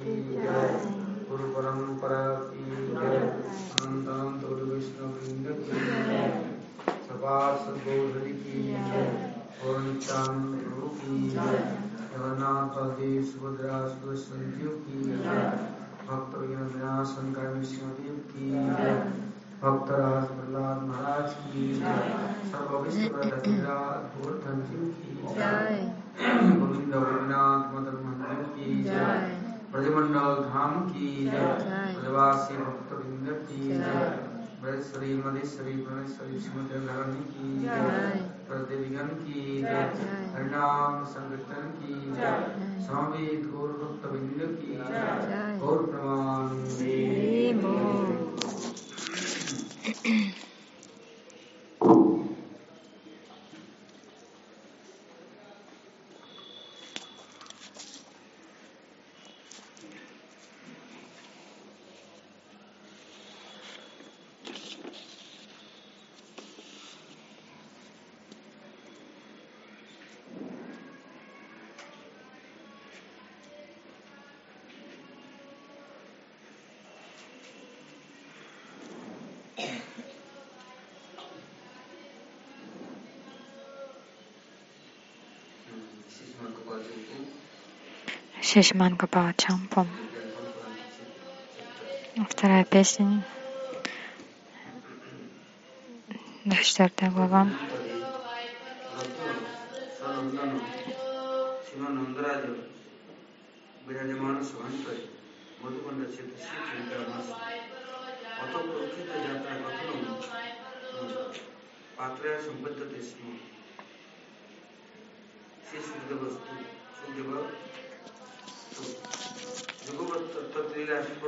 गुरु परंपरा की अनंतानंद वैष्णव वृंद की सभा सदोधरी की और नित्यानंद प्रभु की जगन्नाथ बलदेव सुभद्रा सुदर्शनदेव की भक्त संकर वैष्णवदेव की भक्तराज प्रहलाद महाराज की सर्वविश्वरा गोवर्धन जी की गोविंद गोविनाथ मदन मंदिर की जय ब्रजमंडल धाम की ब्रजवासी भक्त वृंद की जय। ब्रजेश्वरी मधेश्वरी प्रणेश्वरी श्रीमती धरणी की ब्रजदेवीगण की हरिनाम संकीर्तन की स्वामी गौर भक्त वृंद की गौर प्रमाण Здесь манго бао. Вторая песня. 24 глава. పాత్ర సంబద్ధ దేశము చేసిన వస్తువు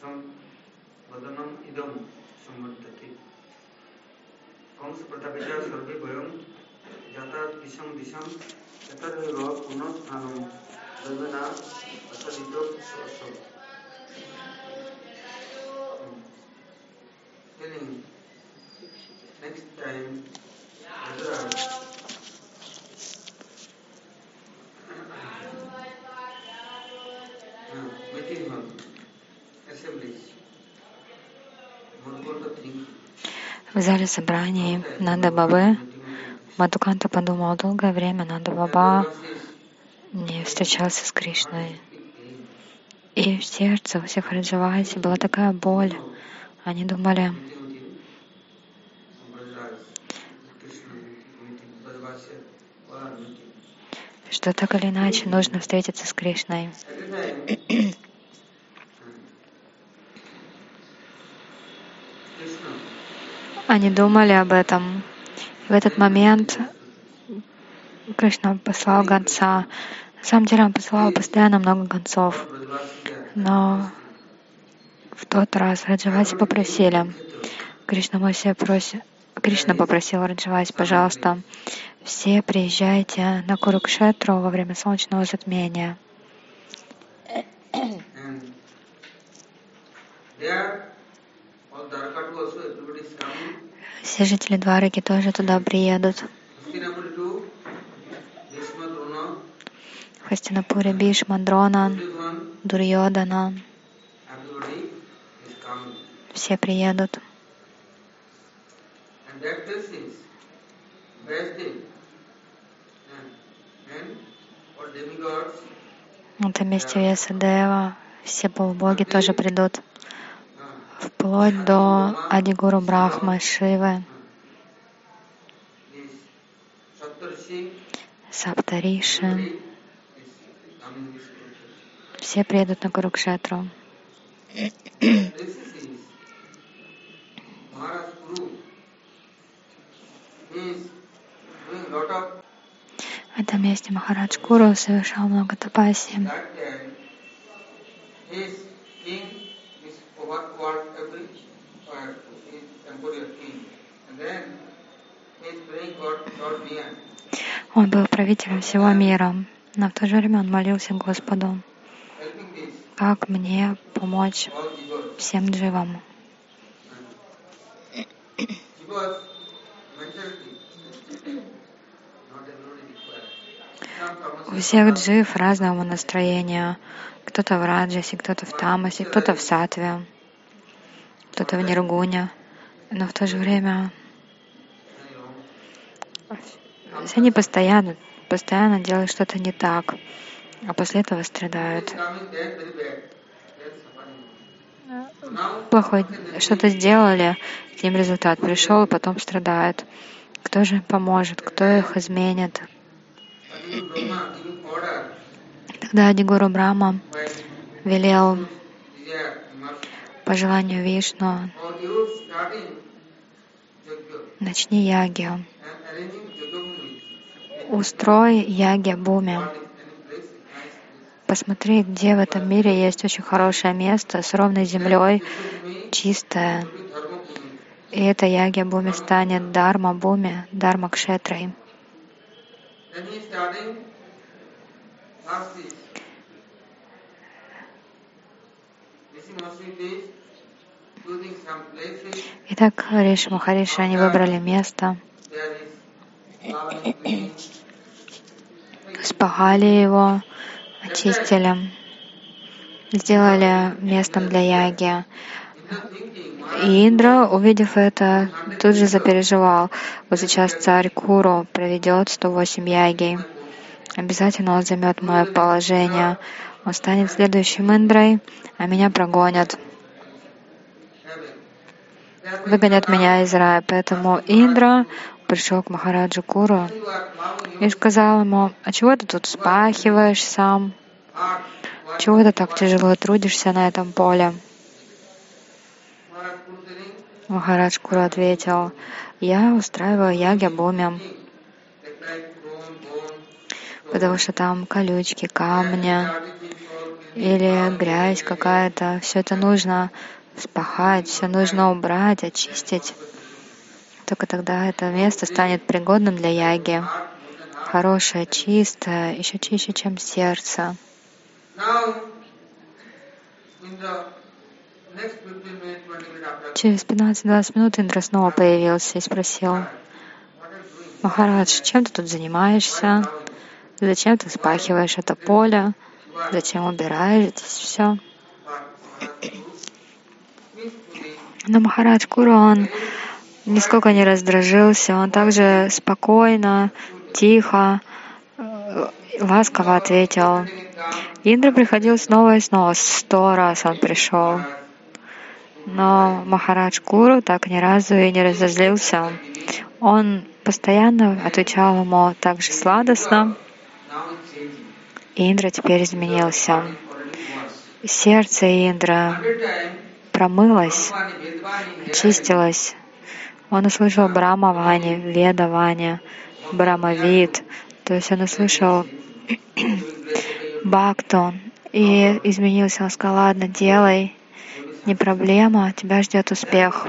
সংবদনম ইদম সম্বর্ধতি কংস প্রতাপিতা সর্বে বয়ং যাতায়াত দিশং দিশং এতদেব পুনঃস্থানম যোজনা অতদিত next time, Gujarat. В зале собраний Нанда Бабы Мадуканта подумал, долгое время Нанда Баба не встречался с Кришной. И в сердце у всех Раджаваси была такая боль. Они думали, что так или иначе нужно встретиться с Кришной. Они думали об этом. В этот момент Кришна послал гонца. На самом деле он посылал постоянно много гонцов. Но в тот раз Раджаваси попросили. Кришна Мосе просит, Кришна попросил Раджаваси, пожалуйста, все приезжайте на Курукшетру во время солнечного затмения. There, Все жители Двараки тоже туда приедут. В Хастинапуре Бишма, Дрона, Дурьодана, все приедут. Этом месте Весадева, все полубоги тоже придут. Вплоть до Адигуру Брахмы, Шивы, Саптариши. Все приедут на Курукшетру. В этом месте Махарадж Куру совершал много тапаси. Over world every uh, is king. And then he is praying God, God near. Он был правителем всего мира, но в то же время он молился Господу, как мне помочь всем дживам. У всех джив разного настроения. Кто-то в раджасе, кто-то в тамасе, кто-то в сатве, кто-то в ниргуне. Но в то же время все они постоянно, постоянно делают что-то не так, а после этого страдают. Плохое что-то сделали, к ним результат пришел, и потом страдают. Кто же им поможет, кто их изменит? Тогда Адигуру Брахма by велел. По желанию Вишну, начни yajna устрой яги Буми. Посмотри, где в этом мире есть очень хорошее место с ровной землей, чистое. И эта яги Буми станет Дарма Буми, Дарма Кшетрой. Итак, Риши Махариши, они выбрали место, спахали его, очистили, сделали местом для яги. И Индра, увидев это, тут же запереживал. Вот сейчас царь Куру проведет 108 яги. Обязательно он займет мое положение. Он станет следующим Индрой, а меня прогонят. Выгонят меня из рая. Поэтому Индра пришел к Махараджу Куру и сказал ему, а чего ты тут спахиваешь сам? Чего ты так тяжело трудишься на этом поле? Махарадж Куру ответил, я устраиваю яги bone, потому что там колючки, камни или грязь какая-то. Все это нужно спахать, все нужно убрать, очистить. Только тогда это место станет пригодным для яги. Хорошее, чистое, еще чище, чем сердце. Now, in the next 15 minutes, 20 minutes after Через 15-20 минут Индра снова появился и спросил? Махарадж, чем ты тут занимаешься? Зачем ты спахиваешь это поле? Зачем убираешь здесь все? Но Махарадж Куру, он нисколько не раздражился, он также спокойно, тихо, э, ласково ответил. Индра приходил снова и снова, сто раз он пришел. Но Махарадж Куру так ни разу и не разозлился. Он постоянно отвечал ему так же сладостно. Индра теперь изменился. Сердце Индра промылось, очистилось. Он услышал Брама Вани, Веда Вани, Брамавид. То есть он услышал Бхакту и изменился. Он сказал, ладно, делай, не проблема, тебя ждет успех.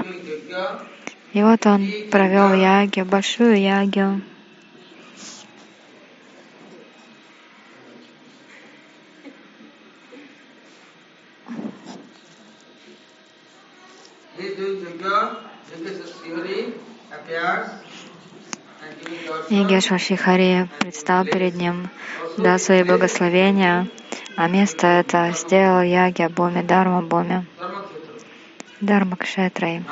И вот он провел яги, большую ягию. Егешва Шихари предстал перед ним, дал свои благословения, а место это сделал яги Абоми, Дарма Боми, Дарма Кшетрой.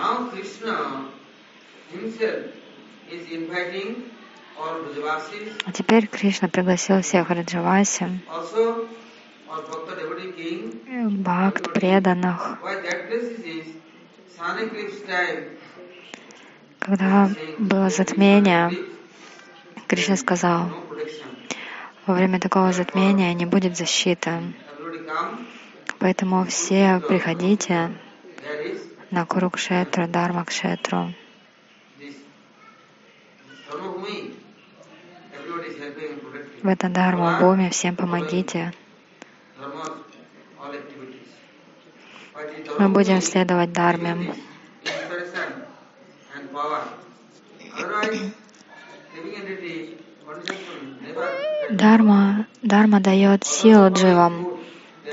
А теперь Кришна пригласил всех Раджаваси, бхакт, преданных. Когда было затмение, Кришна сказал, во время такого затмения не будет защиты. Поэтому все приходите на Курукшетру, Дармакшетру. В этом Дharma Бхуми всем помогите. Мы будем следовать Дharме. Дарма, дарма дает силу дживам,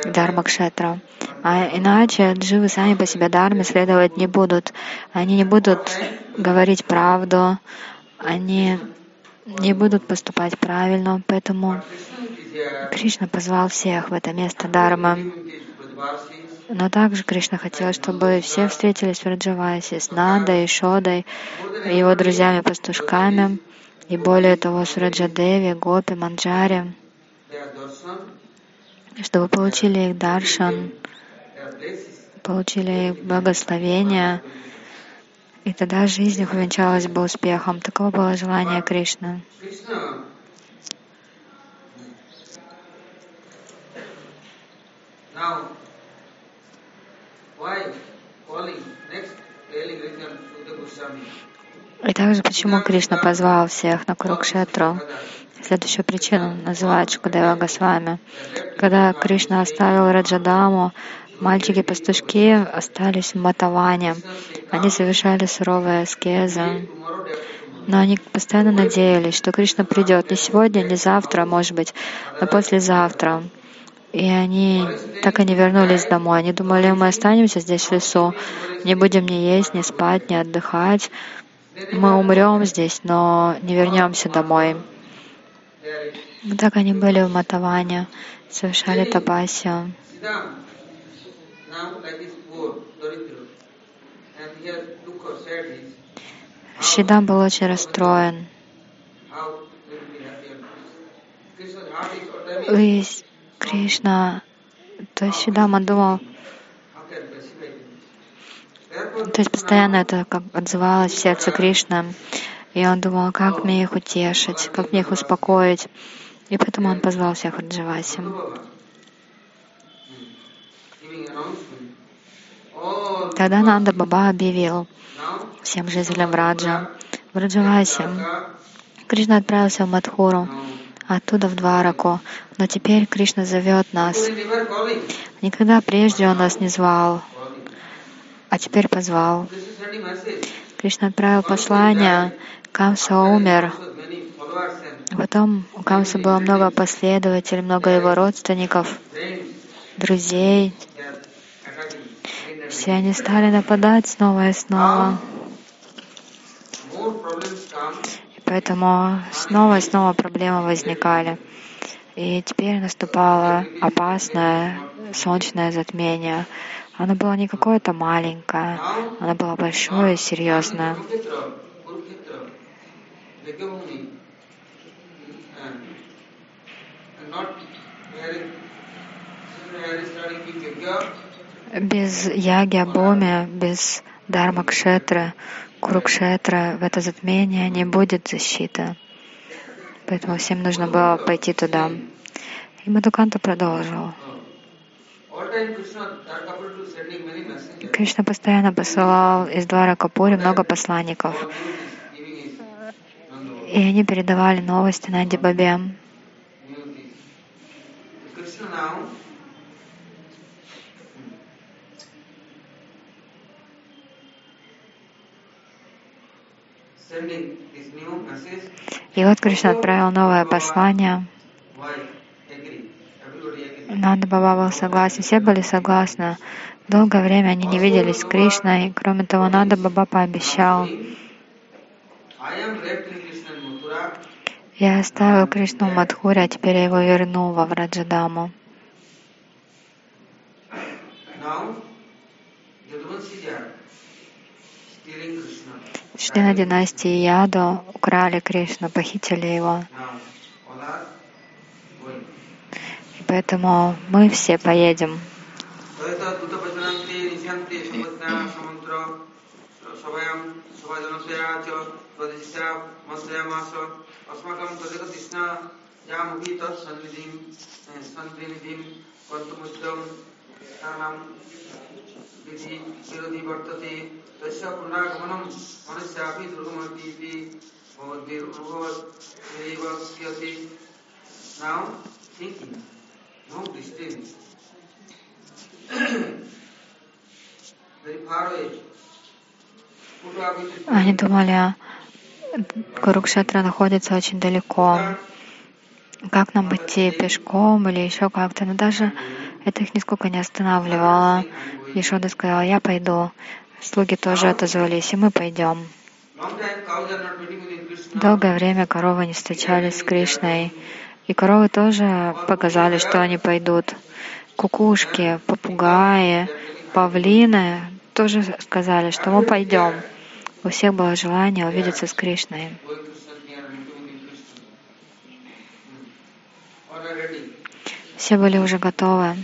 дарма кшетра. А иначе дживы сами по себе дарме следовать не будут. Они не будут говорить правду, они не будут поступать правильно. Поэтому Кришна позвал всех в это место Дармы. Но также Кришна хотел, чтобы все встретились в Раджавасе с Нандой, Шодой, его друзьями-пастушками, и более того, с Раджадеви, Гопи, Манджари, чтобы получили их даршан, получили их благословение, и тогда жизнь их увенчалась бы успехом. Таково было желание Кришны. И также почему Кришна позвал всех на Курукшетру? Следующую причину называют Шукадева Госвами. Когда Кришна оставил Раджадаму, мальчики-пастушки остались в Матаване. Они совершали суровые аскезы. Но они постоянно надеялись, что Кришна придет не сегодня, не завтра, может быть, но послезавтра. И они так и не вернулись домой. Они думали, мы останемся здесь в лесу, не будем ни есть, ни спать, ни отдыхать. Мы умрем здесь, но не вернемся домой. Так они были в Матаване, совершали тапасию. Шидам был очень расстроен. И Кришна, то есть Шидама думал, то есть постоянно это как отзывалось в сердце Кришны, и он думал, как мне их утешить, как мне их успокоить. И поэтому он позвал всех Раджаваси. Тогда Нанда Баба объявил всем жителям Раджа, в Раджавасе, Кришна отправился в Мадхуру, оттуда в Двараку, но теперь Кришна зовет нас. Никогда прежде Он нас не звал, а теперь позвал. Кришна отправил послание, Камса умер. Потом у Камса было много последователей, много его родственников, друзей, все они стали нападать снова и снова. Поэтому снова и снова проблемы возникали. И теперь наступало опасное солнечное затмение. Оно было не какое-то маленькое, оно было большое и серьезное. Без яги Боми, без Дharma Кшетры, Курукшетры в это затмение не будет защиты. Поэтому всем нужно было пойти туда. И Мадуканта продолжил. Кришна постоянно посылал из двора Капури много посланников, и они передавали новости Нанди Бабе. И вот Кришна отправил новое послание. Нанда Баба был согласен, все были согласны. Долгое время они не виделись с Кришной. Кроме того, Нанда Баба пообещал, я оставил Кришну в Мадхуре, а теперь я его верну во Враджадаму. Now, члены династии Ядо украли Кришну, похитили его. И поэтому мы все поедем. Thank you. Они думали, Курукшетра находится очень далеко. Как нам идти пешком или еще как-то? Но даже это их нисколько не останавливало. Ешода сказала, я пойду. Слуги тоже отозвались, и мы пойдем. Долгое время коровы не встречались с Кришной. И коровы тоже показали, что они пойдут. Кукушки, попугаи, павлины тоже сказали, что мы пойдем. У всех было желание увидеться с Кришной. Все были уже готовы.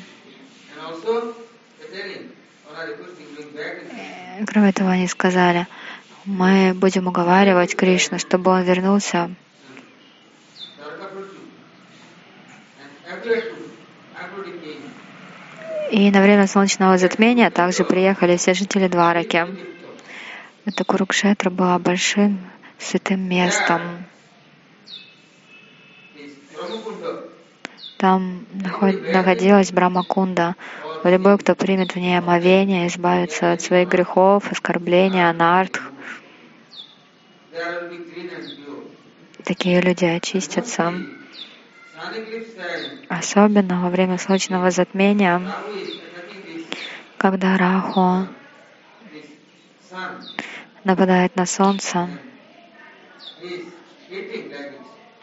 Кроме того, они сказали, мы будем уговаривать Кришну, чтобы он вернулся. И на время солнечного затмения также приехали все жители Двараки. Это Курукшетра была большим святым местом. Там наход- находилась Брамакунда. Любой, кто примет в ней омовение, избавится от своих грехов, оскорбления, анарт. There will be clean and pure. Такие люди очистятся. Особенно во время солнечного затмения, когда Раху нападает на солнце,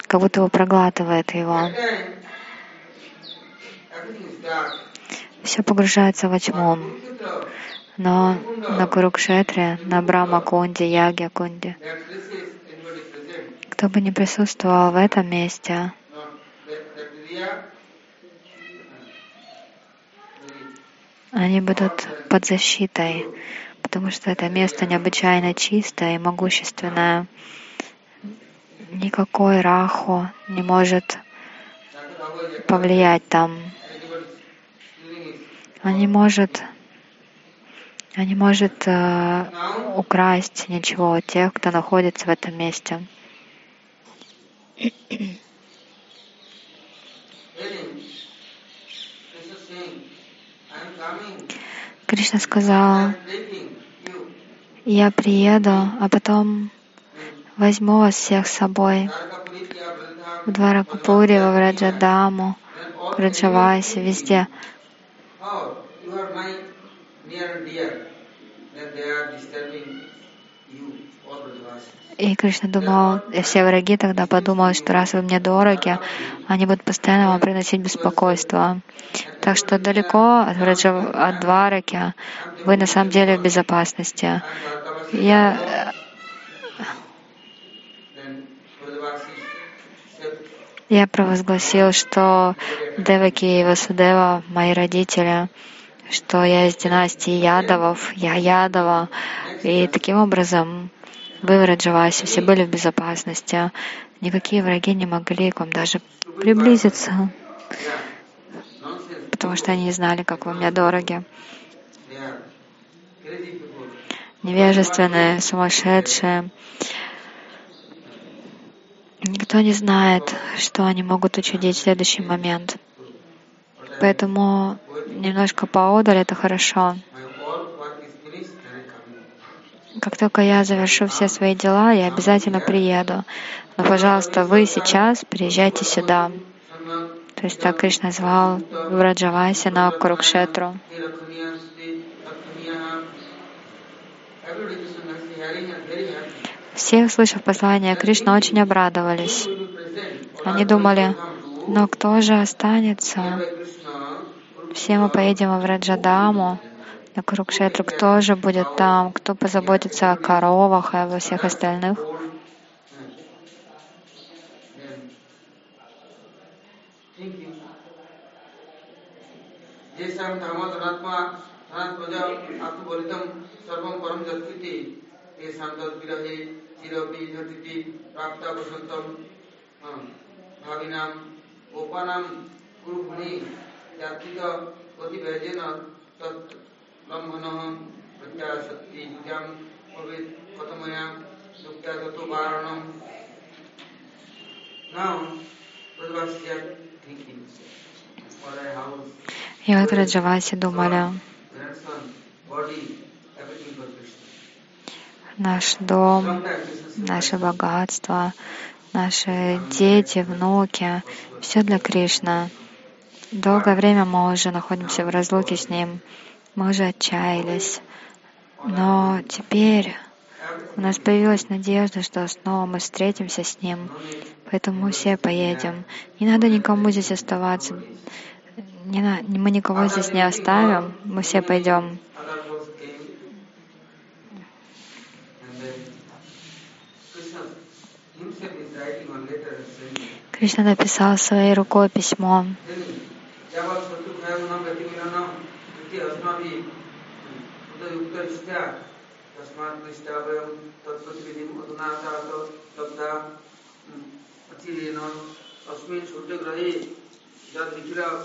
как будто его проглатывает его. Все погружается во тьму. Но на Курукшетре, на this is anybody present. кто бы ни присутствовал в этом месте, они будут под защитой, потому что это место необычайно чистое и могущественное. Никакой Раху не может повлиять там. Он не может, он не может э, украсть ничего у тех, кто находится в этом месте. Кришна сказал, я приеду, а потом возьму вас всех с собой в Дваракапуре, во Враджадаму, Раджавасе, везде. How? You are my near dear. Then they are disturbing you. И Кришна думал, и все враги тогда подумают, что раз вы мне дороги, они будут постоянно вам приносить беспокойство. Так что далеко от, Враджа, от Двараки вы на самом деле в безопасности. Я, я провозгласил, что Деваки и Васудева мои родители, что я из династии Ядовов, я Ядова. И таким образом вы в все были в безопасности. Никакие враги не могли к вам даже приблизиться, потому что они не знали, как вы мне дороги. Невежественные, сумасшедшие. Никто не знает, что они могут учудить в следующий момент. Поэтому немножко поодаль это хорошо. Как только я завершу все свои дела, я обязательно приеду. Но, пожалуйста, вы сейчас приезжайте сюда. То есть так Кришна звал в Раджавасе на Курукшетру. Sri Lakhaniya, Sri Lakhaniya. Everybody is hearing and very happy. Все, услышав послание Кришны, очень обрадовались. Они думали, но кто же останется? Все мы поедем в Раджадаму, на Курукшетру. Кто же будет там? Кто позаботится о коровах и обо всех остальных? Десам Дхамат হে শান্তদ্বিরহে চিরবিধতিটি প্রাপ্তা বসন্তম ভাবিনাম উপানাম কুরুভুনি জাতিক অতিভেজেন তৎলম্ভনঃ প্রত্যাসক্তি যাম ভবেত কথময়া যুক্তা তত বারণম Now, И вот Раджаваси думали, наш дом, наше богатство, наши дети, внуки, все для Кришны. Долгое время мы уже находимся в разлуке с Ним, мы уже отчаялись. Но теперь у нас появилась надежда, что снова мы встретимся с Ним, поэтому мы все поедем. Не надо никому здесь оставаться. Не на- мы никого здесь не оставим, мы все пойдем. Кришна написал своей рукой письмо. Telling, Yavat Satu Bhayagunam Gatiminanam Iti Asmavi Uda Yukta Ishtya Tasmat Krishta Vayam Tatpatvidim Aduna Tato Labda Atirena Asmin Shuddha Grahi Jad Nikhila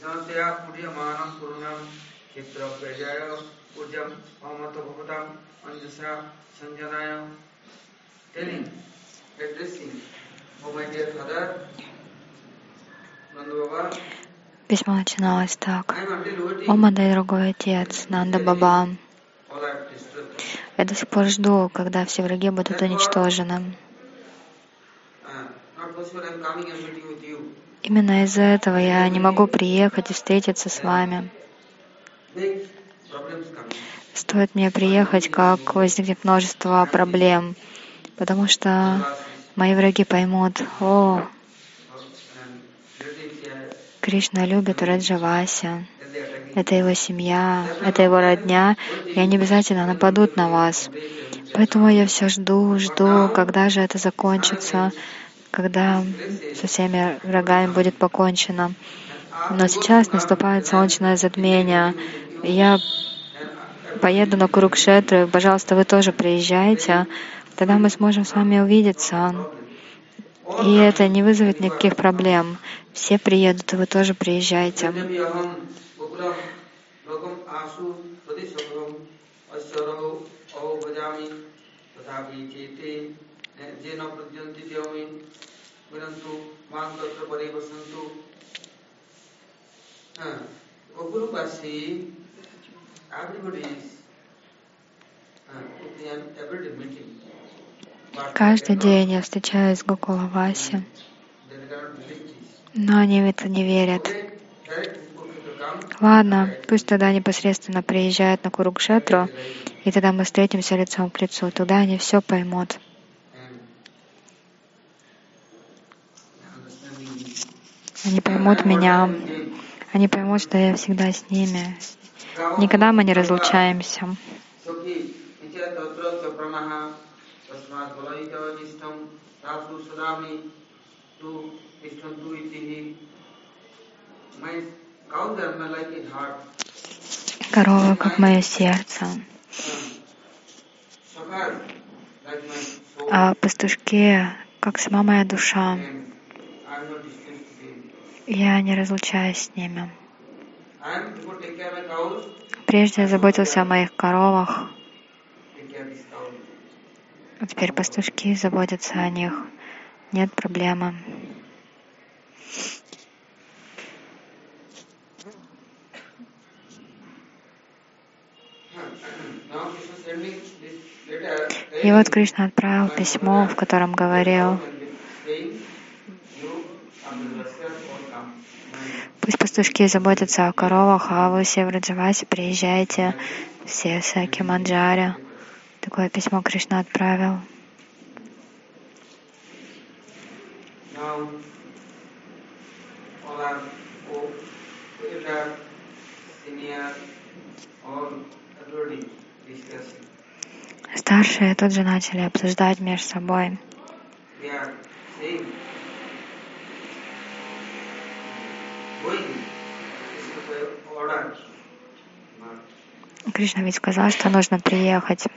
Janataya Pudyamanam Purnam Kitra Prajaya Pujam Amata Bhavatam Anjasa Sanjanaya Telling, addressing, Письмо начиналось так. О, мой дорогой отец, Нанда Баба, disturbed. я до сих пор жду, когда все враги будут уничтожены. And meeting with you. Именно из-за этого я не могу приехать и встретиться с вами. Стоит мне приехать, как возникнет множество проблем, потому что мои враги поймут, о, Кришна любит attacking. это его семья, это его родня, и они обязательно нападут на вас. Поэтому я все жду, жду, когда же это закончится, когда со всеми врагами будет покончено. Но сейчас наступает солнечное затмение. Я поеду на Курукшетру, пожалуйста, вы тоже приезжайте. Тогда мы сможем с вами увидеться. И это не вызовет никаких проблем. Все приедут, и вы тоже приезжайте. Uh, everybody is uh, every meeting. Каждый день я встречаюсь с believe this. но они в это не верят. Ладно, пусть тогда непосредственно приезжают на Курукшетру, и тогда мы встретимся лицом к лицу. Тогда они все поймут. Они поймут меня. Они поймут, что я всегда с ними. Никогда мы не разлучаемся. Корова, как мое сердце. А пастушки, как сама моя душа. Я не разлучаюсь с ними. Прежде я заботился о моих коровах, а теперь пастушки заботятся о них. Нет проблемы. И вот Кришна отправил письмо, в котором говорил, пусть пастушки заботятся о коровах, а вы все в Раджавасе приезжайте, все в Манджаре. Такое письмо Кришна отправил. Старшие тут же начали обсуждать между собой. Кришна ведь сказал, что нужно приехать.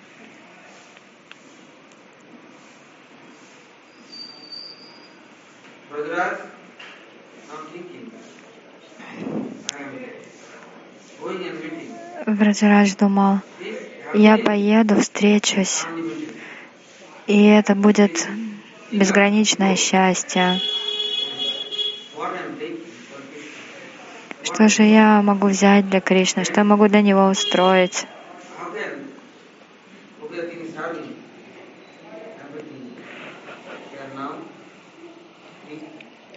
Враджарадж думал, я поеду, встречусь, и это будет безграничное счастье. Что же я могу взять для Кришны? Что я могу для него устроить?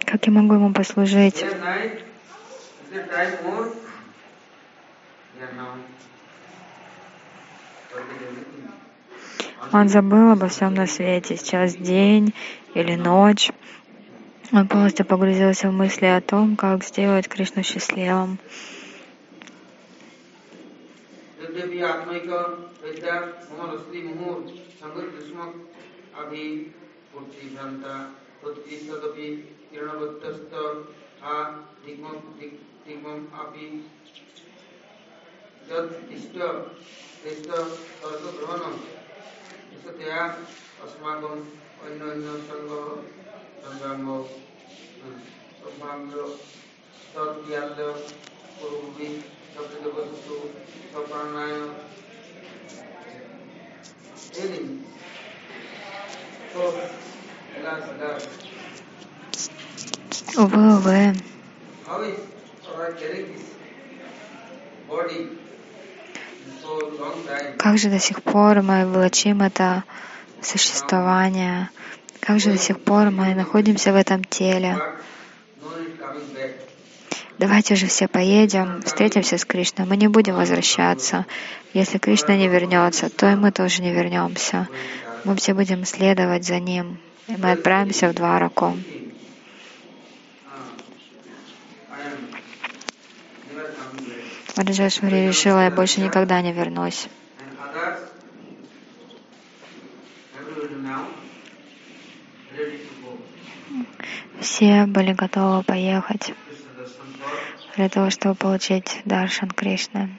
Как я могу ему послужить? Он забыл обо всем на свете. Сейчас день или ночь. Он полностью погрузился в мысли о том, как сделать Кришну счастливым. यद इष्ट इष्ट तद ग्रहणम तया अस्माकम अन्य अन्य संग संगांग संभांग तत्याल्य पूर्वी शब्द वस्तु सप्राणाय। यदि तो last last Over, over. How is our body Как же до сих пор мы влачим это существование? Как же до сих пор мы находимся в этом теле? Давайте же все поедем, встретимся с Кришной. Мы не будем возвращаться. Если Кришна не вернется, то и мы тоже не вернемся. Мы все будем следовать за ним. И мы отправимся в Двараку. Раджашвари решила, я больше никогда не вернусь. Все были готовы поехать для того, чтобы получить даршан Кришны.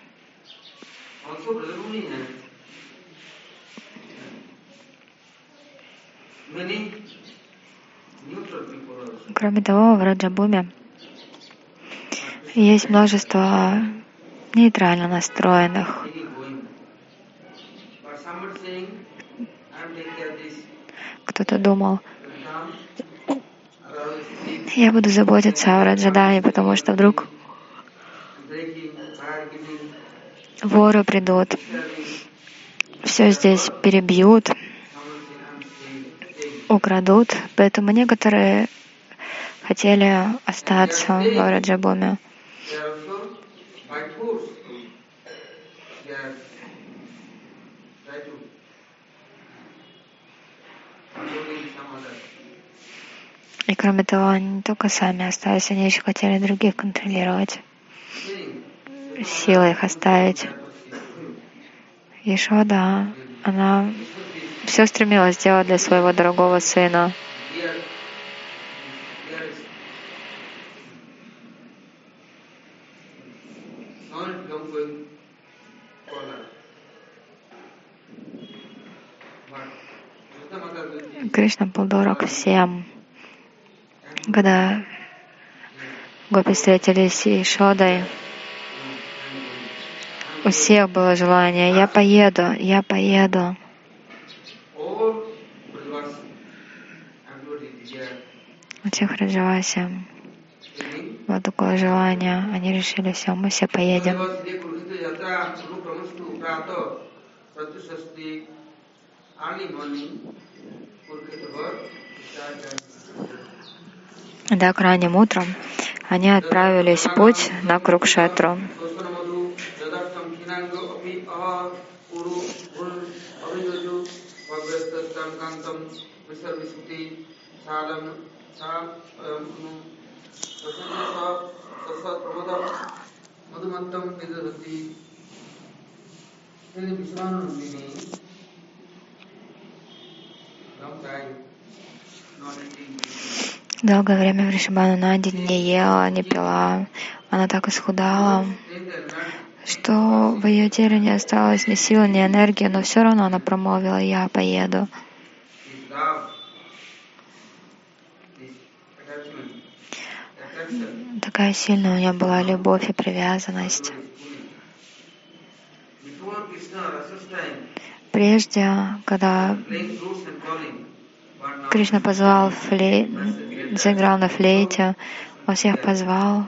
Кроме того, в Раджабуме есть множество нейтрально настроенных. Кто-то думал, я буду заботиться о Раджадане, потому что вдруг воры придут, все здесь перебьют, украдут. Поэтому некоторые хотели остаться в Раджабуме. И кроме того, они не только сами остались, они еще хотели других контролировать, силой их оставить. Ешода, она все стремилась сделать для своего дорогого сына. Кришна был дорог всем. Когда гопи встретились с Ишодой, у всех было желание «я поеду, я поеду». У всех feeling было такое желание. Они решили, все, мы все поедем. Brajavasi Kuruksheta Yatra Guru Pramastu Prato Pratyusasti early morning Kurukshetra Var start journey. Да, к ранним утром они отправились в путь на Vishwanandini Long time not eating Долгое время Вришабана Нади не ела, не пила. Она так исхудала, что в ее теле не осталось ни силы, ни энергии, но все равно она промолвила «Я поеду». Такая сильная у нее была любовь и привязанность. Прежде, когда Кришна позвал флей... заиграл на флейте, он всех позвал,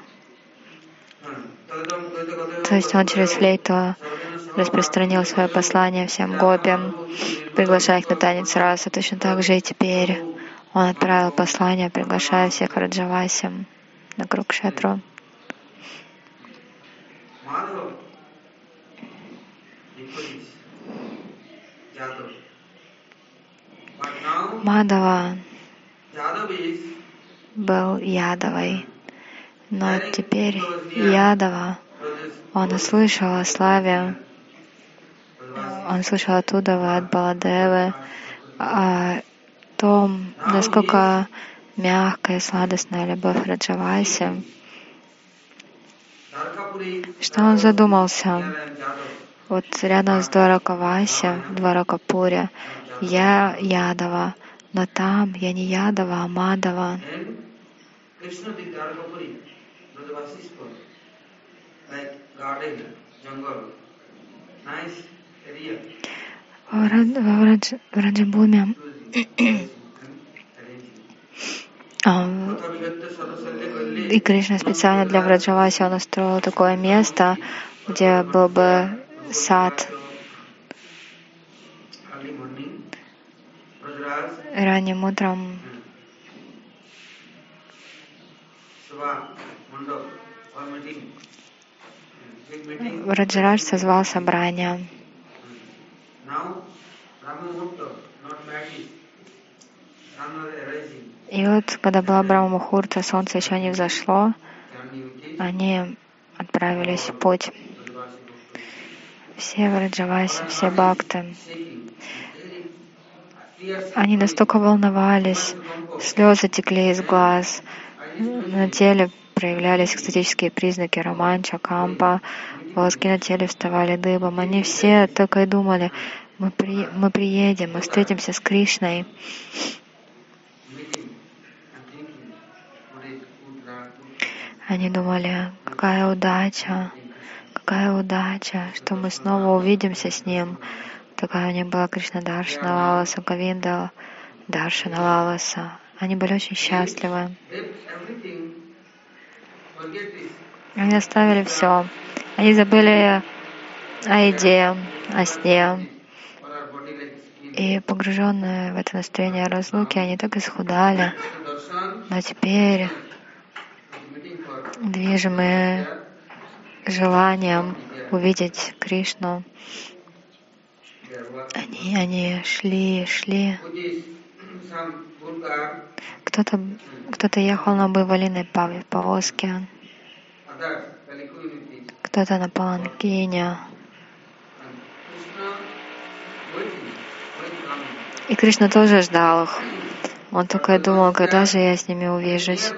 то есть он через флейту распространил свое послание всем гопям, приглашая их на танец раса. Точно так же и теперь он отправил послание, приглашая всех Раджавасим на круг Nikodis, Yadav. Мадава был Ядовой, но теперь Ядова, он услышал о славе, он слышал оттуда от Баладевы о том, насколько мягкая и сладостная любовь Раджаваси, что он задумался. Вот рядом с Дваракаваси, в Дваракапуре, я Ядова, но там я не Ядова, а Мадова. And Krishna did Dwarkapuri, Brajavasi's for like garden, jungle, nice area, В Рад- в Радж- в Раджабуме arranging. а, и Кришна специально для Враджаваси он устроил такое место, где был бы сад. Ранним утром. Раджарадж созвал собрание. И вот, когда была Брахма Мухурта, солнце еще не взошло, они отправились в путь. Все в Раджавасе, все бхакты. Они настолько волновались, слезы текли из глаз, на теле проявлялись экстатические признаки романча, кампа, волоски на теле вставали дыбом. Они все только и думали, мы, при, мы приедем, мы встретимся с Кришной. Они думали, какая удача, какая удача, что мы снова увидимся с ним. Такая у них была Кришна Даршана Лаласа, Говинда Даршана Лаласа. Они были очень счастливы. Они оставили все. Они забыли о еде, о сне. И погруженные в это настроение разлуки, они так исхудали. Но теперь, движимые желанием увидеть Кришну, они, они шли, шли, Кто-то кто ехал на буйволиной пов- повозке, кто-то на паланкине. И Кришна тоже ждал их. Он только думал, когда же я с ними увижусь.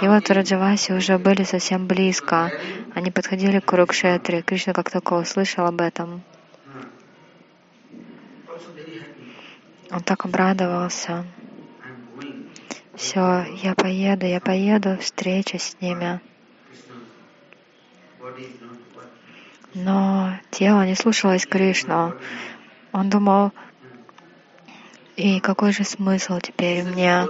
И вот Раджаваси уже были совсем близко. Они подходили к Курукшетре. Кришна как только услышал об этом, он так обрадовался. Все, я поеду, я поеду, встреча с ними. Но тело не слушалось Кришну. Он думал, и какой же смысл теперь мне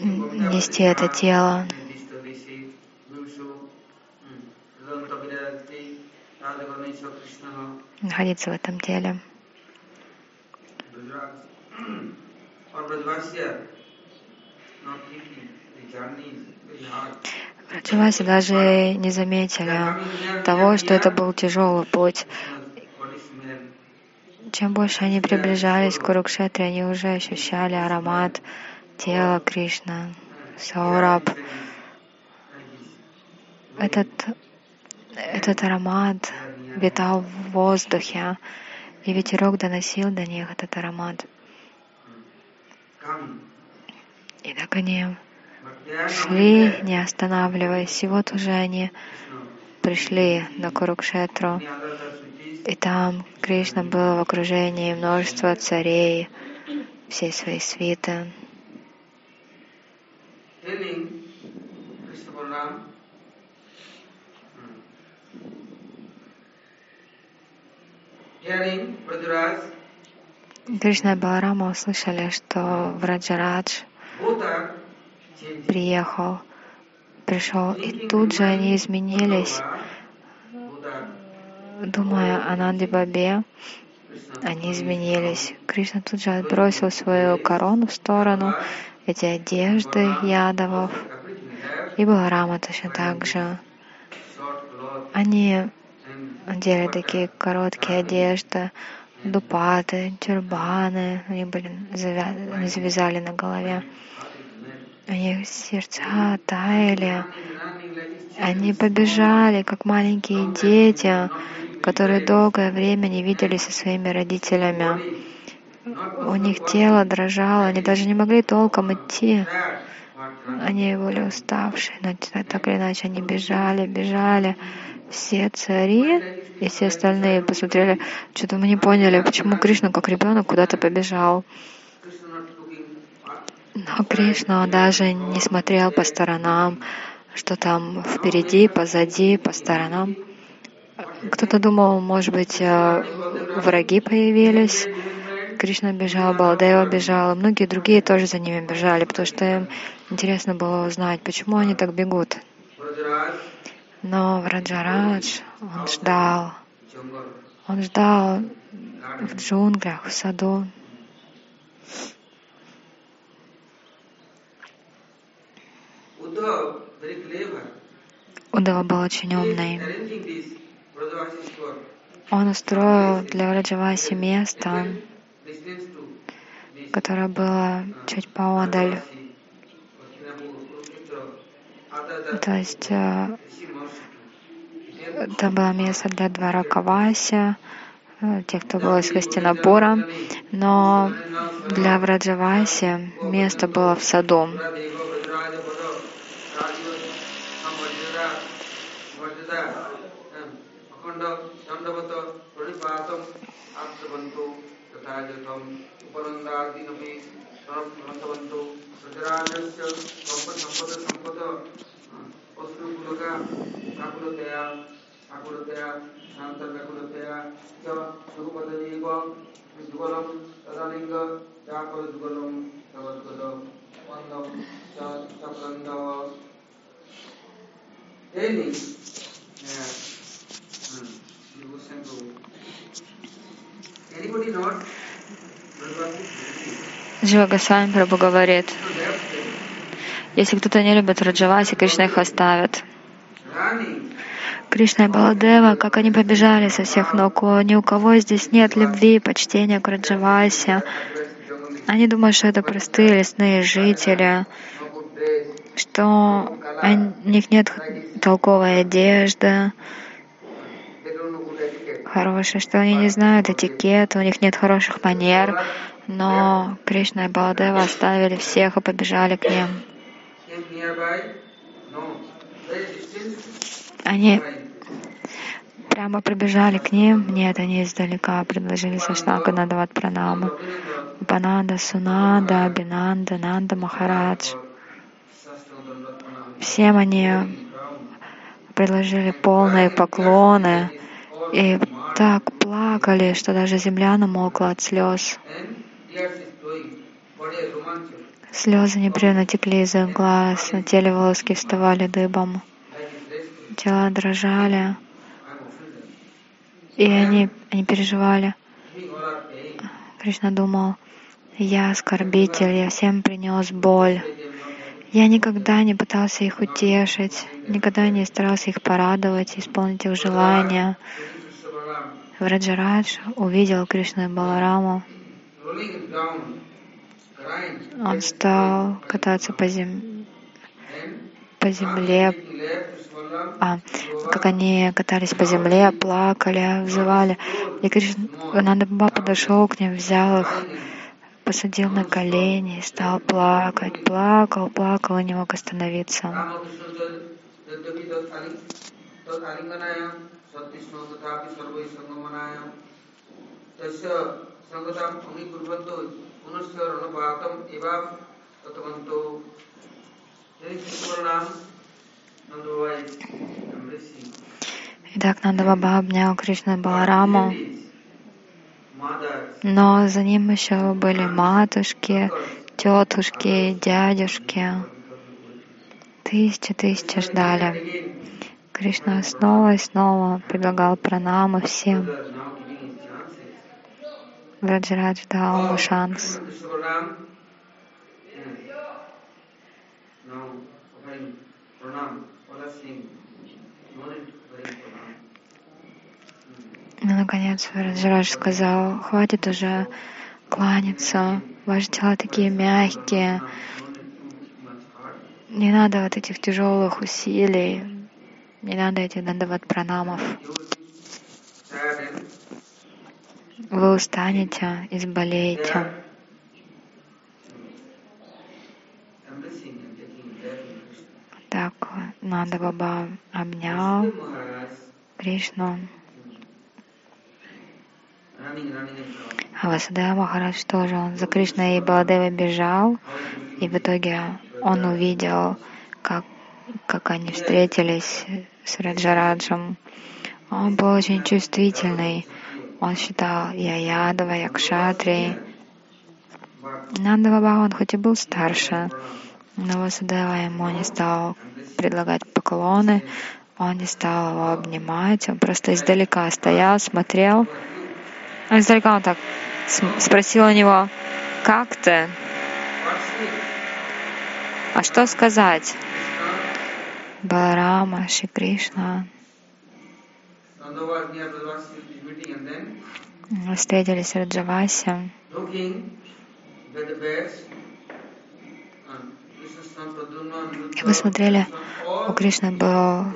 нести это тело? находиться в этом теле. Раджаваси даже не заметили того, что это был тяжелый путь. Чем больше они приближались к Курукшетре, они уже ощущали аромат тела Кришны, Саураб. Этот, этот аромат витал в воздухе, и ветерок доносил до них этот аромат. И так они шли, не останавливаясь, и вот уже они пришли на Курукшетру. И там Кришна был в окружении множества царей, всей своей свиты. Кришна и Баларама услышали, что Враджарадж приехал, пришел, и тут же они изменились, думая о Нанди Бабе, они изменились. Кришна тут же отбросил свою корону в сторону, эти одежды ядовов, и Баларама точно так же. Они одели такие короткие одежды, дупаты, тюрбаны, они были завя- они завязали на голове. У них сердца таяли. Они побежали, как маленькие дети, которые долгое время не виделись со своими родителями. У них тело дрожало, они даже не могли толком идти. Они были уставшие, но так или иначе они бежали, бежали. Все цари и все остальные посмотрели, что-то мы не поняли, почему Кришна как ребенок куда-то побежал. Но Кришна даже не смотрел по сторонам, что там впереди, позади, по сторонам. Кто-то думал, может быть, э, враги появились. Кришна бежал, Балдева бежал, многие другие тоже за ними бежали, потому что им интересно было узнать, почему они так бегут. Но Враджарадж, он ждал, он ждал в джунглях, в саду. Удава был очень умный. Он устроил для Враджаваси место, которое было чуть поодаль. То есть э, это было место для э, тех, кто был из Хастинапура, но для Враджаваси место было в саду. Any, yeah, hmm, devotion to anybody not? Джива Госвами Прабhu говорит, если кто-то не любит Раджаваси, Кришна их оставит. Кришна и Баладева, как они побежали со всех ног, ни у кого здесь нет любви, почтения к Раджавасе. Они думают, что это простые лесные жители, что у них нет толковой одежды, хорошей, что они не знают этикета, у них нет хороших манер. Но Кришна и Баладева оставили всех и побежали к ним. Они. Прямо пробежали к ним. Нет, они издалека предложили Саштанга надавать пранаму. Bhaktivinoda Пананда, Сунада, Бинанда, Нанда, Махарадж. Всем они предложили полные поклоны и так плакали, что даже земля намокла от слез. Слезы непрерывно текли из их глаз, на теле волоски вставали дыбом, тела дрожали. И они, они переживали. Кришна думал, я оскорбитель, я всем принес боль. Я никогда не пытался их утешить, никогда не старался их порадовать, исполнить их желания. Враджарадж увидел Кришну и Балараму. Он стал кататься по, зем- по земле, а, как они катались по земле, плакали, взывали. И Кришна, Баба подошел к ним, взял их, посадил на колени стал плакать. Плакал, плакал и не мог остановиться. Tathalinganaya Sattishno Tathapi Sarvai Sangamanaya Итак, Нанда Баба обнял Кришну Балараму, но за ним еще были матушки, тетушки, дядюшки. Тысячи, тысячи ждали. Кришна снова и снова предлагал пранамы всем. Враджарадж дал ему шанс. Now Но, наконец, Враджарадж сказал, хватит уже кланяться, ваши тела такие мягкие, не надо вот этих тяжелых усилий, не надо этих дандават пранамов. Вы устанете и заболеете. Так, Нанда Баба обнял Кришну. А Васудева Махарадж тоже, он за Кришной и Баладевой бежал, и в итоге он увидел, как, как они встретились с Раджараджем. Он был очень чувствительный. Он считал, я ядова, я кшатри. Нанда Баба, он хоть и был старше, но Васудева ему не стал предлагать поклоны, он не стал его обнимать, он просто издалека стоял, смотрел. А издалека он так спросил у него, как ты? А что сказать? Баларама, Шри Кришна. Встретились в Раджавасе. И вы смотрели, у Кришны был,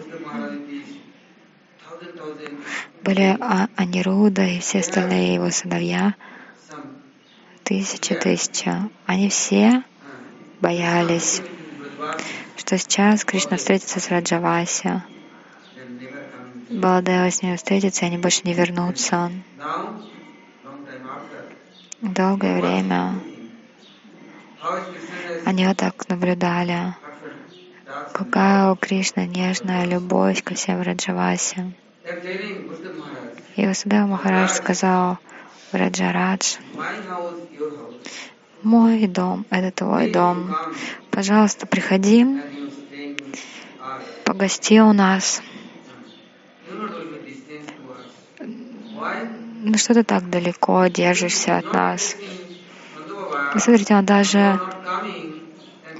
были Анируда и все остальные его сыновья, some тысячи, тысячи. Они все боялись, что сейчас Кришна встретится с Раджаваси. Баладева с ними встретится, и они больше не вернутся. Долгое время они вот так наблюдали, какая у Кришны нежная любовь ко всем Maharaj, И Васудева Махарадж сказал, Раджарадж, мой дом — это твой дом. Пожалуйста, приходи, погости у нас. Ну что ты так далеко держишься от нас? Nanda Baba, И смотрите, он даже,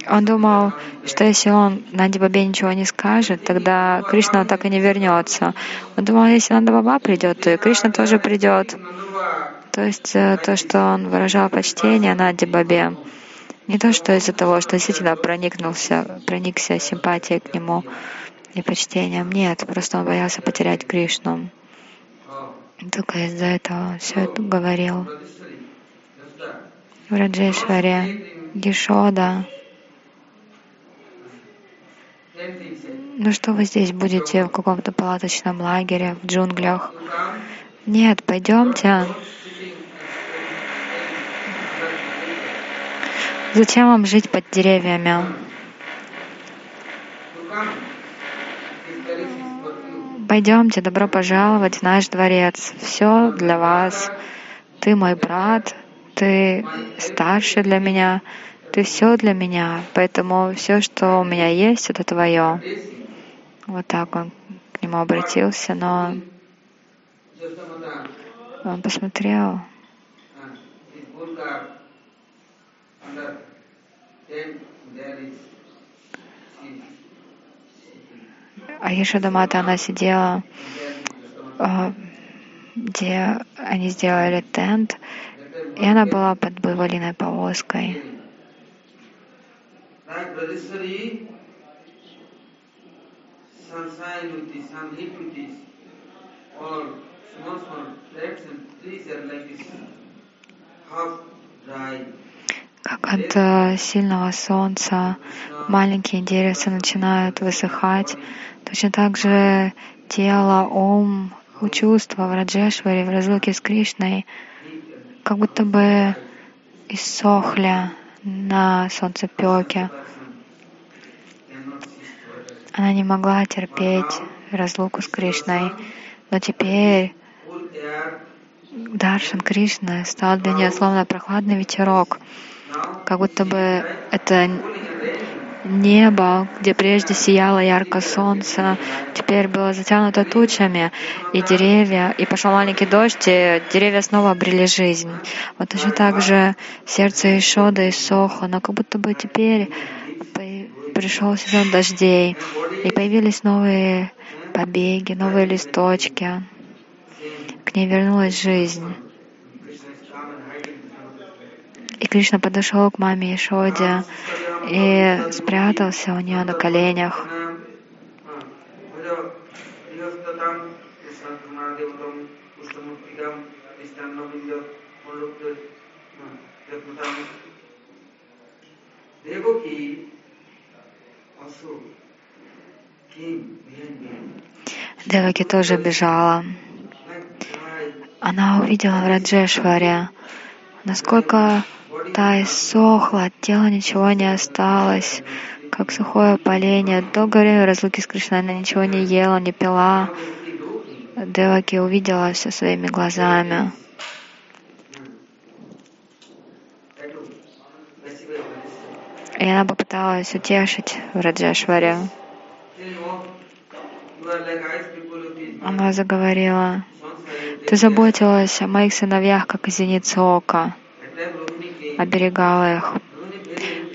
он думал, что если он Нанди Бабе ничего не скажет, тогда Кришна так и не вернется. Он думал, если Нанда Баба придет, то и Кришна тоже придет. То есть э, то, что он выражал почтение Нади Бабе, не то, что из-за того, что действительно проникнулся, проникся симпатией к нему и почтением. Нет, просто он боялся потерять Кришну. Только из-за этого все это говорил. В Раджешваре, Гишода. Ну что вы здесь будете в каком-то палаточном лагере, в джунглях? Нет, пойдемте. Зачем вам жить под деревьями? Пойдемте, добро пожаловать в наш дворец. Все для вас. Ты мой брат, ты старше для меня, ты все для меня. Поэтому все, что у меня есть, это твое. Вот так он к нему обратился, но он посмотрел. А Ешадамата, она сидела, а, где они сделали тент, и она была под Байвалиной повозкой. Как от э, сильного солнца маленькие деревца начинают высыхать, точно так же тело, ум, чувства в Раджешваре, в разлуке с Кришной, как будто бы иссохли на солнцепеке. Она не могла терпеть разлуку с Кришной, но теперь Даршан Кришны стал для нее словно прохладный ветерок, как будто бы это небо, где прежде сияло ярко солнце, теперь было затянуто тучами, и деревья, и пошел маленький дождь, и деревья снова обрели жизнь. Вот точно так же сердце Ишода иссохло, но как будто бы теперь пришел сезон дождей, и появились новые побеги, новые листочки. К ней вернулась жизнь. И Кришна подошел к маме Ишоде и спрятался у нее на коленях. Деваки тоже бежала. Она увидела в Раджешваре, насколько та иссохла, от тела ничего не осталось, как сухое поленье. Долгое время разлуки с Кришной она ничего не ела, не пила. Деваки увидела все своими глазами. И она попыталась утешить в Раджашваре. Она заговорила, ты заботилась о моих сыновьях, как о зенице ока, оберегала их.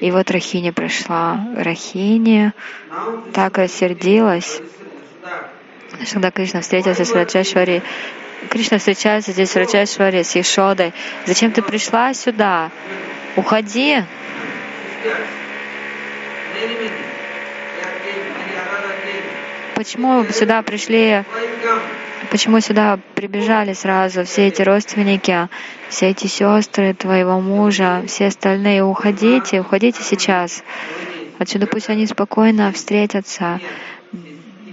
И вот Рахини пришла. Рахини так рассердилась, что когда Кришна встретился с Раджешвари, Кришна встречается здесь с Раджешвари, с Ешодой. Зачем ты пришла сюда? Уходи. Почему сюда пришли, почему сюда прибежали сразу все эти родственники, все эти сестры твоего мужа, все остальные? Уходите, уходите сейчас. Отсюда пусть они спокойно встретятся.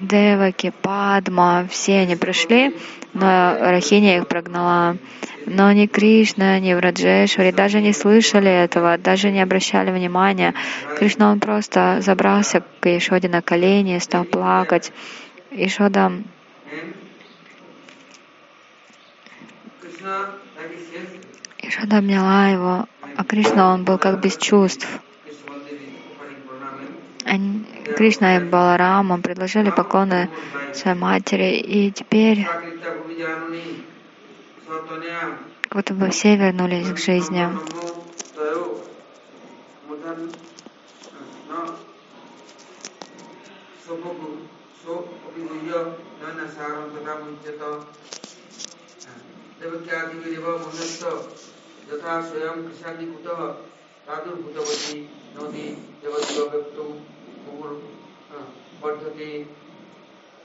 Деваки, Падма, все они пришли, но Рахиня их прогнала. Но ни Кришна, ни Враджешвари даже не слышали этого, даже не обращали внимания. Кришна, он просто забрался к Ишоде на колени, стал плакать. Ишода Ишода обняла его, а Кришна, он был как без чувств. Они, Кришна и Баларама предложили поклоны своей матери, и теперь как будто бы все вернулись к жизни. देवक्यादिविदेव मुहूर्त यथा स्वयं कृषादि कुतः प्रादुर्भूतवती नदी देवदेवव्यक्तौ मुहुर् वर्धते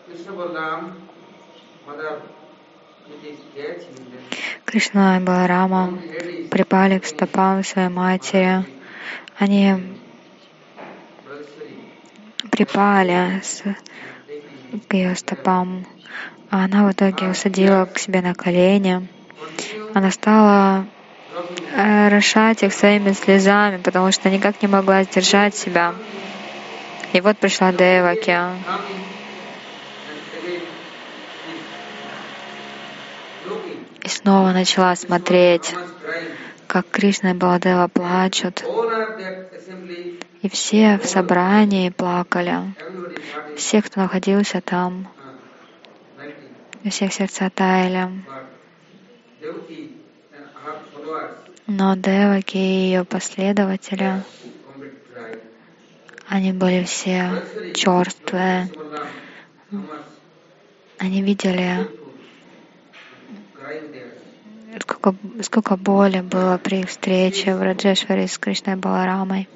कृष्ण बलराम मदर इति sketch Кришна и Баларама припали к стопам своей матери. Они припали с, к ее стопам. А она в итоге усадила к себе на колени. Она стала э, решать их своими слезами, потому что никак не могла сдержать себя. И вот пришла Деваки. И снова начала смотреть, как Кришна и Баладева плачут. И все в собрании плакали. Все, кто находился там, всех сердца таяли. Но Деваки и ее последователи, они были все черствые. Они видели, сколько, сколько боли было при встрече в Раджешваре с Кришной Баларамой.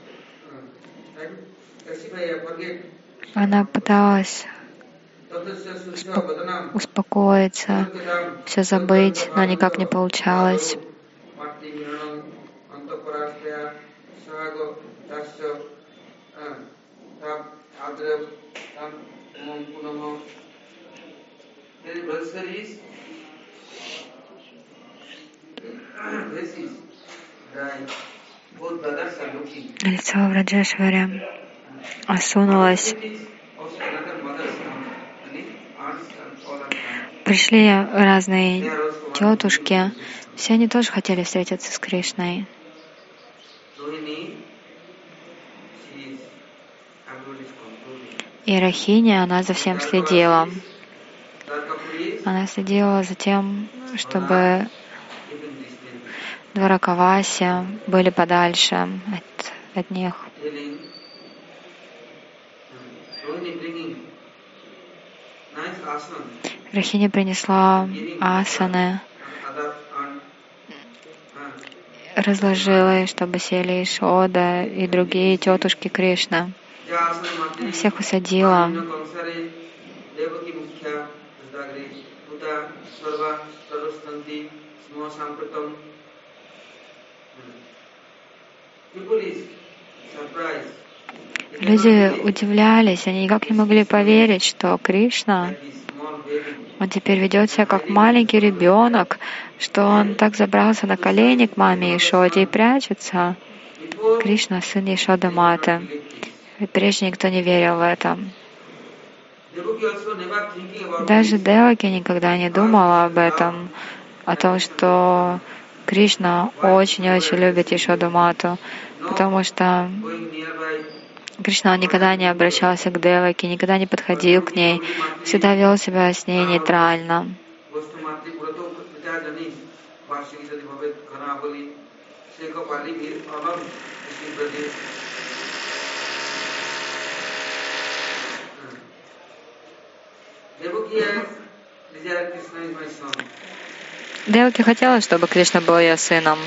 Она пыталась успокоиться, все забыть, но никак не получалось. Лицо в Осунулось. Пришли разные тетушки, все они тоже хотели встретиться с Кришной. И Рахини, она за всем следила. Она следила за тем, чтобы Дваракаваси были подальше от, от них. Рахини принесла асаны, разложила, чтобы сели Ишода и другие тетушки Кришна. Всех усадила. Люди удивлялись, они никак не могли поверить, что Кришна, он теперь ведет себя как маленький ребенок, что он так забрался на колени к маме Ишоде и прячется. Кришна, сын Ишода Маты. И прежде никто не верил в это. Даже Деваки никогда не думала об этом, о том, что Кришна очень-очень любит Ишоду Мату, потому что Кришна никогда не обращался к Деваке, никогда не подходил к ней, всегда вел себя с ней нейтрально. Деваки хотела, чтобы Кришна был ее сыном.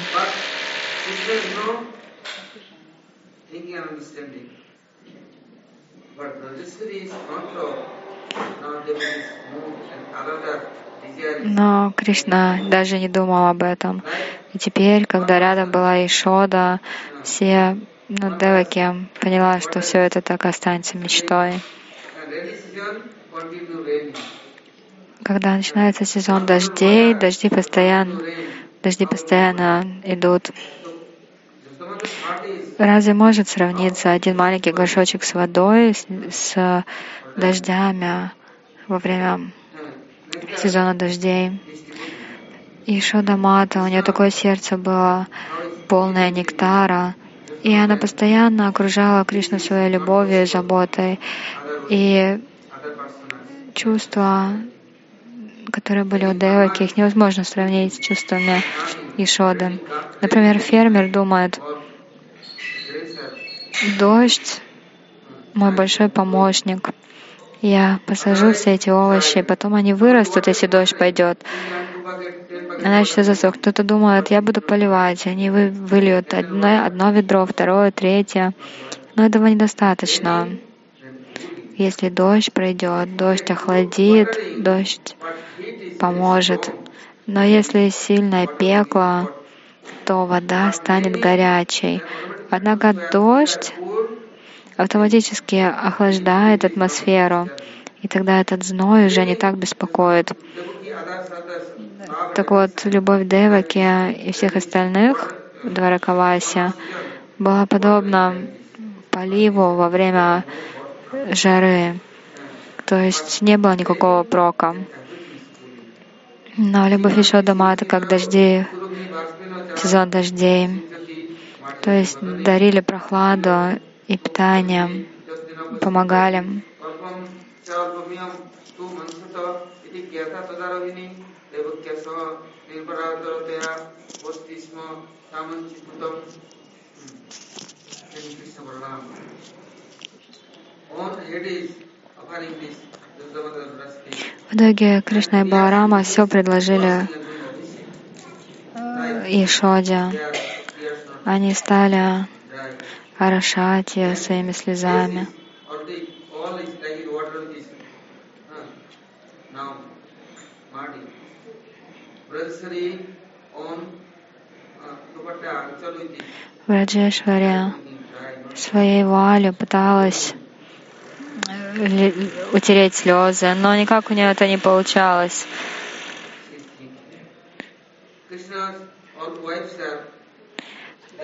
Но Кришна даже не думал об этом. И теперь, когда рядом была Ишода, все, ну, Деваки поняла, что все это так останется мечтой. Когда начинается сезон дождей, дожди постоянно, дожди постоянно идут. Разве может сравниться один маленький горшочек с водой, с, с дождями во время сезона дождей? И Шода у нее такое сердце было полное нектара, и она постоянно окружала Кришну своей любовью и заботой. И чувства, которые были у Деваки, их невозможно сравнить с чувствами Ишоды. Например, фермер думает, дождь мой большой помощник. Я посажу все эти овощи, потом они вырастут, если дождь пойдет. начнет засох. Кто-то думает, я буду поливать, они вы, выльют одно, одно ведро, второе, третье. Но этого недостаточно. Если дождь пройдет, дождь охладит, дождь поможет. Но если сильное пекло, то вода станет горячей. Однако дождь автоматически охлаждает атмосферу, и тогда этот зной уже не так беспокоит. Так вот, любовь Деваки и всех остальных Дваракаваси была подобна поливу во время жары. То есть не было никакого прока. Но любовь еще дома это как дожди, сезон дождей. То есть дарили прохладу и питание, помогали. В итоге Кришна и Баларама все предложили Ишоде. Они стали орошать ее своими слезами. Враджешваря своей вуалью пыталась утереть слезы, но никак у нее это не получалось.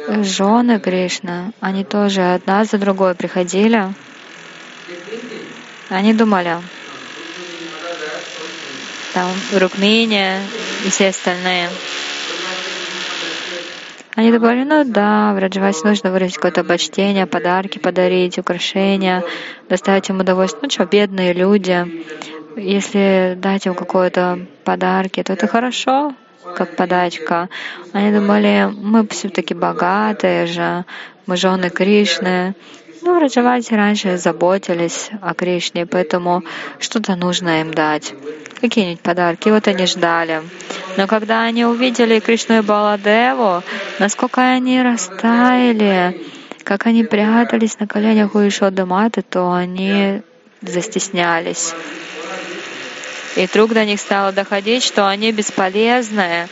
Жены Кришны, они тоже одна за другой приходили. Они думали, там Рукмини и все остальные. Они думали, ну да, в Раджавасе нужно выразить какое-то почтение, подарки подарить, украшения, доставить им удовольствие. Ну что, бедные люди, если дать им какое-то подарки, то это хорошо, как подачка. Они думали, мы все-таки богатые же, мы жены Кришны. Ну, Раджавати раньше заботились о Кришне, поэтому что-то нужно им дать. Какие-нибудь подарки. Вот они ждали. Но когда они увидели Кришну и Баладеву, насколько они растаяли, как они прятались на коленях у Ишоды Маты, то они застеснялись. И вдруг до них стало доходить, что они бесполезны,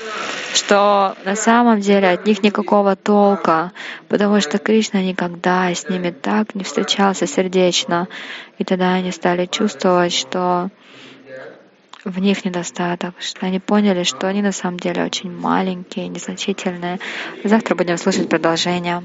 что на самом деле от них никакого толка, потому что Кришна никогда с ними так не встречался сердечно. И тогда они стали чувствовать, что в них недостаток, что они поняли, что они на самом деле очень маленькие, незначительные. Завтра будем слушать продолжение.